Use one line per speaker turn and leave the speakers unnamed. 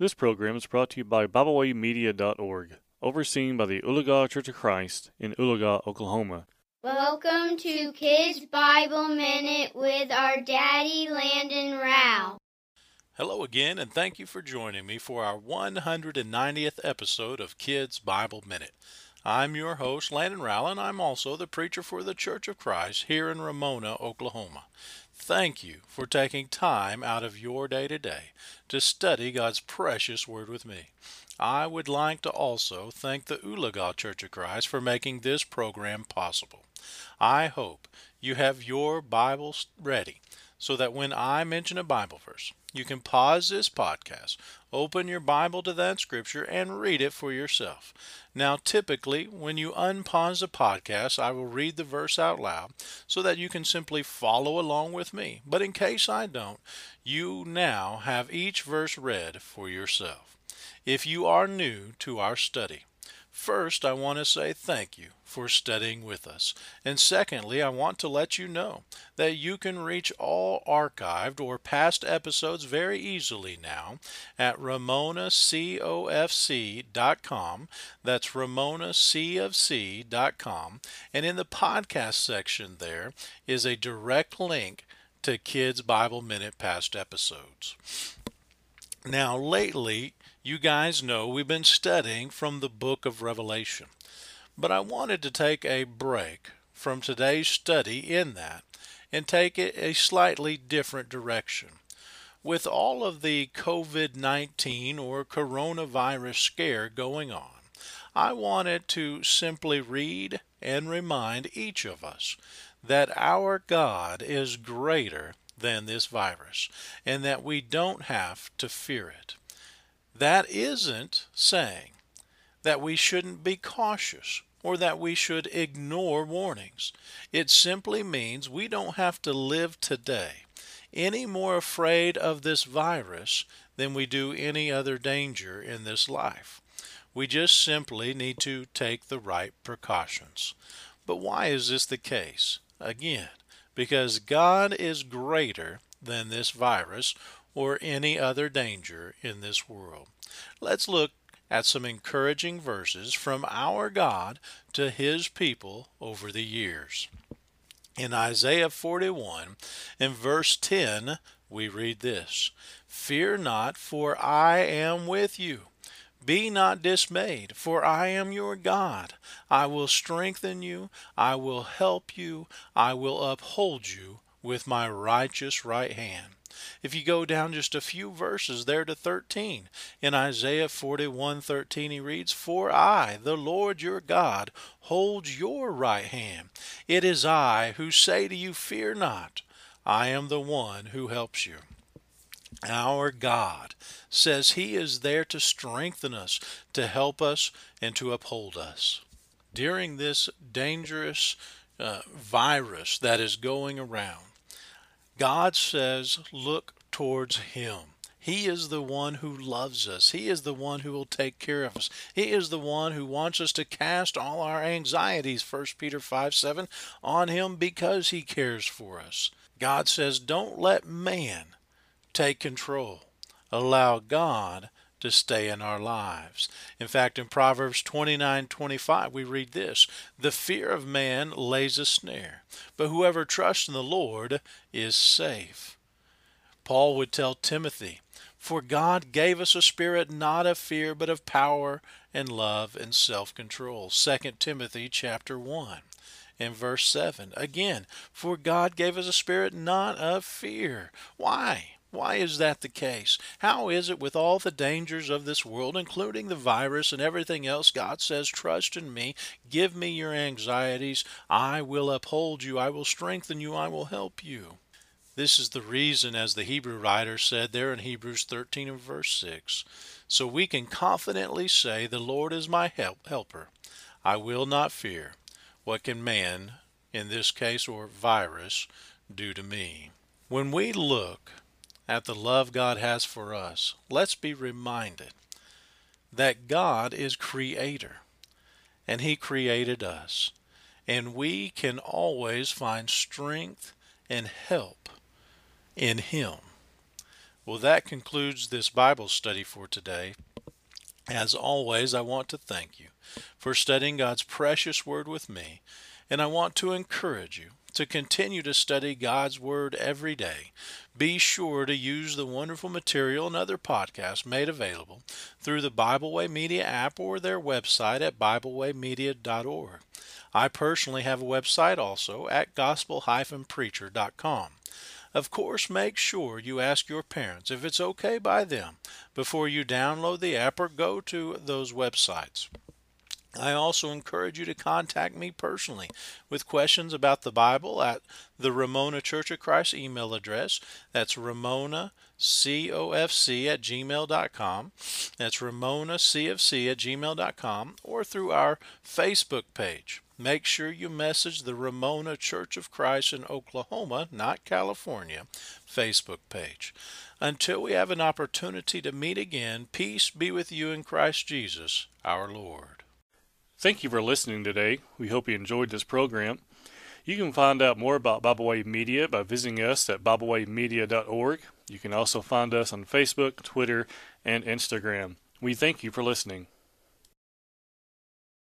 This program is brought to you by BibleWayMedia.org, overseen by the Oologah Church of Christ in Oologah, Oklahoma.
Welcome to Kids Bible Minute with our daddy Landon Rowell.
Hello again, and thank you for joining me for our 190th episode of Kids Bible Minute. I'm your host, Landon Rowell, and I'm also the preacher for the Church of Christ here in Ramona, Oklahoma. Thank you for taking time out of your day to day to study God's precious Word with me. I would like to also thank the Oologah Church of Christ for making this program possible. I hope you have your Bibles ready so that when I mention a Bible verse, you can pause this podcast, open your Bible to that scripture, and read it for yourself. Now, typically, when you unpause a podcast, I will read the verse out loud so that you can simply follow along with me. But in case I don't, you now have each verse read for yourself. If you are new to our study, First, I want to say thank you for studying with us. And secondly, I want to let you know that you can reach all archived or past episodes very easily now at ramonacofc.com. That's ramonacofc.com. And in the podcast section there is a direct link to Kids Bible Minute past episodes. Now, lately, you guys know we've been studying from the book of Revelation, but I wanted to take a break from today's study in that and take it a slightly different direction. With all of the COVID 19 or coronavirus scare going on, I wanted to simply read and remind each of us that our God is greater than this virus and that we don't have to fear it. That isn't saying that we shouldn't be cautious or that we should ignore warnings. It simply means we don't have to live today any more afraid of this virus than we do any other danger in this life. We just simply need to take the right precautions. But why is this the case? Again, because God is greater than this virus or any other danger in this world. Let's look at some encouraging verses from our God to his people over the years. In Isaiah 41, in verse 10, we read this Fear not, for I am with you. Be not dismayed, for I am your God. I will strengthen you, I will help you, I will uphold you with my righteous right hand. If you go down just a few verses there to 13, in Isaiah 41:13 he reads, "For I, the Lord your God, hold your right hand. It is I who say to you, fear not. I am the one who helps you." Our God says He is there to strengthen us, to help us, and to uphold us. During this dangerous uh, virus that is going around, God says, look towards Him. He is the one who loves us. He is the one who will take care of us. He is the one who wants us to cast all our anxieties, 1 Peter 5 7, on Him because He cares for us. God says, don't let man take control. Allow God to stay in our lives. In fact, in Proverbs 29:25 we read this, "The fear of man lays a snare, but whoever trusts in the Lord is safe." Paul would tell Timothy, "For God gave us a spirit not of fear, but of power and love and self-control." 2 Timothy chapter 1 in verse 7. Again, "For God gave us a spirit not of fear." Why? Why is that the case? How is it with all the dangers of this world, including the virus and everything else, God says, Trust in me, give me your anxieties, I will uphold you, I will strengthen you, I will help you. This is the reason, as the Hebrew writer said there in Hebrews 13 and verse 6. So we can confidently say, The Lord is my help, helper. I will not fear. What can man, in this case, or virus, do to me? When we look at the love God has for us, let's be reminded that God is creator and he created us. And we can always find strength and help in him. Well, that concludes this Bible study for today. As always, I want to thank you for studying God's precious Word with me, and I want to encourage you to continue to study God's Word every day. Be sure to use the wonderful material and other podcasts made available through the Bible Way Media app or their website at BibleWayMedia.org. I personally have a website also at gospel-preacher.com. Of course, make sure you ask your parents if it's okay by them before you download the app or go to those websites. I also encourage you to contact me personally with questions about the Bible at the Ramona Church of Christ email address. That's Ramona cofc at gmail.com. That's Ramona cfc at gmail.com or through our Facebook page make sure you message the Ramona Church of Christ in Oklahoma, not California, Facebook page. Until we have an opportunity to meet again, peace be with you in Christ Jesus, our Lord.
Thank you for listening today. We hope you enjoyed this program. You can find out more about Bible Way Media by visiting us at BibleWayMedia.org. You can also find us on Facebook, Twitter, and Instagram. We thank you for listening.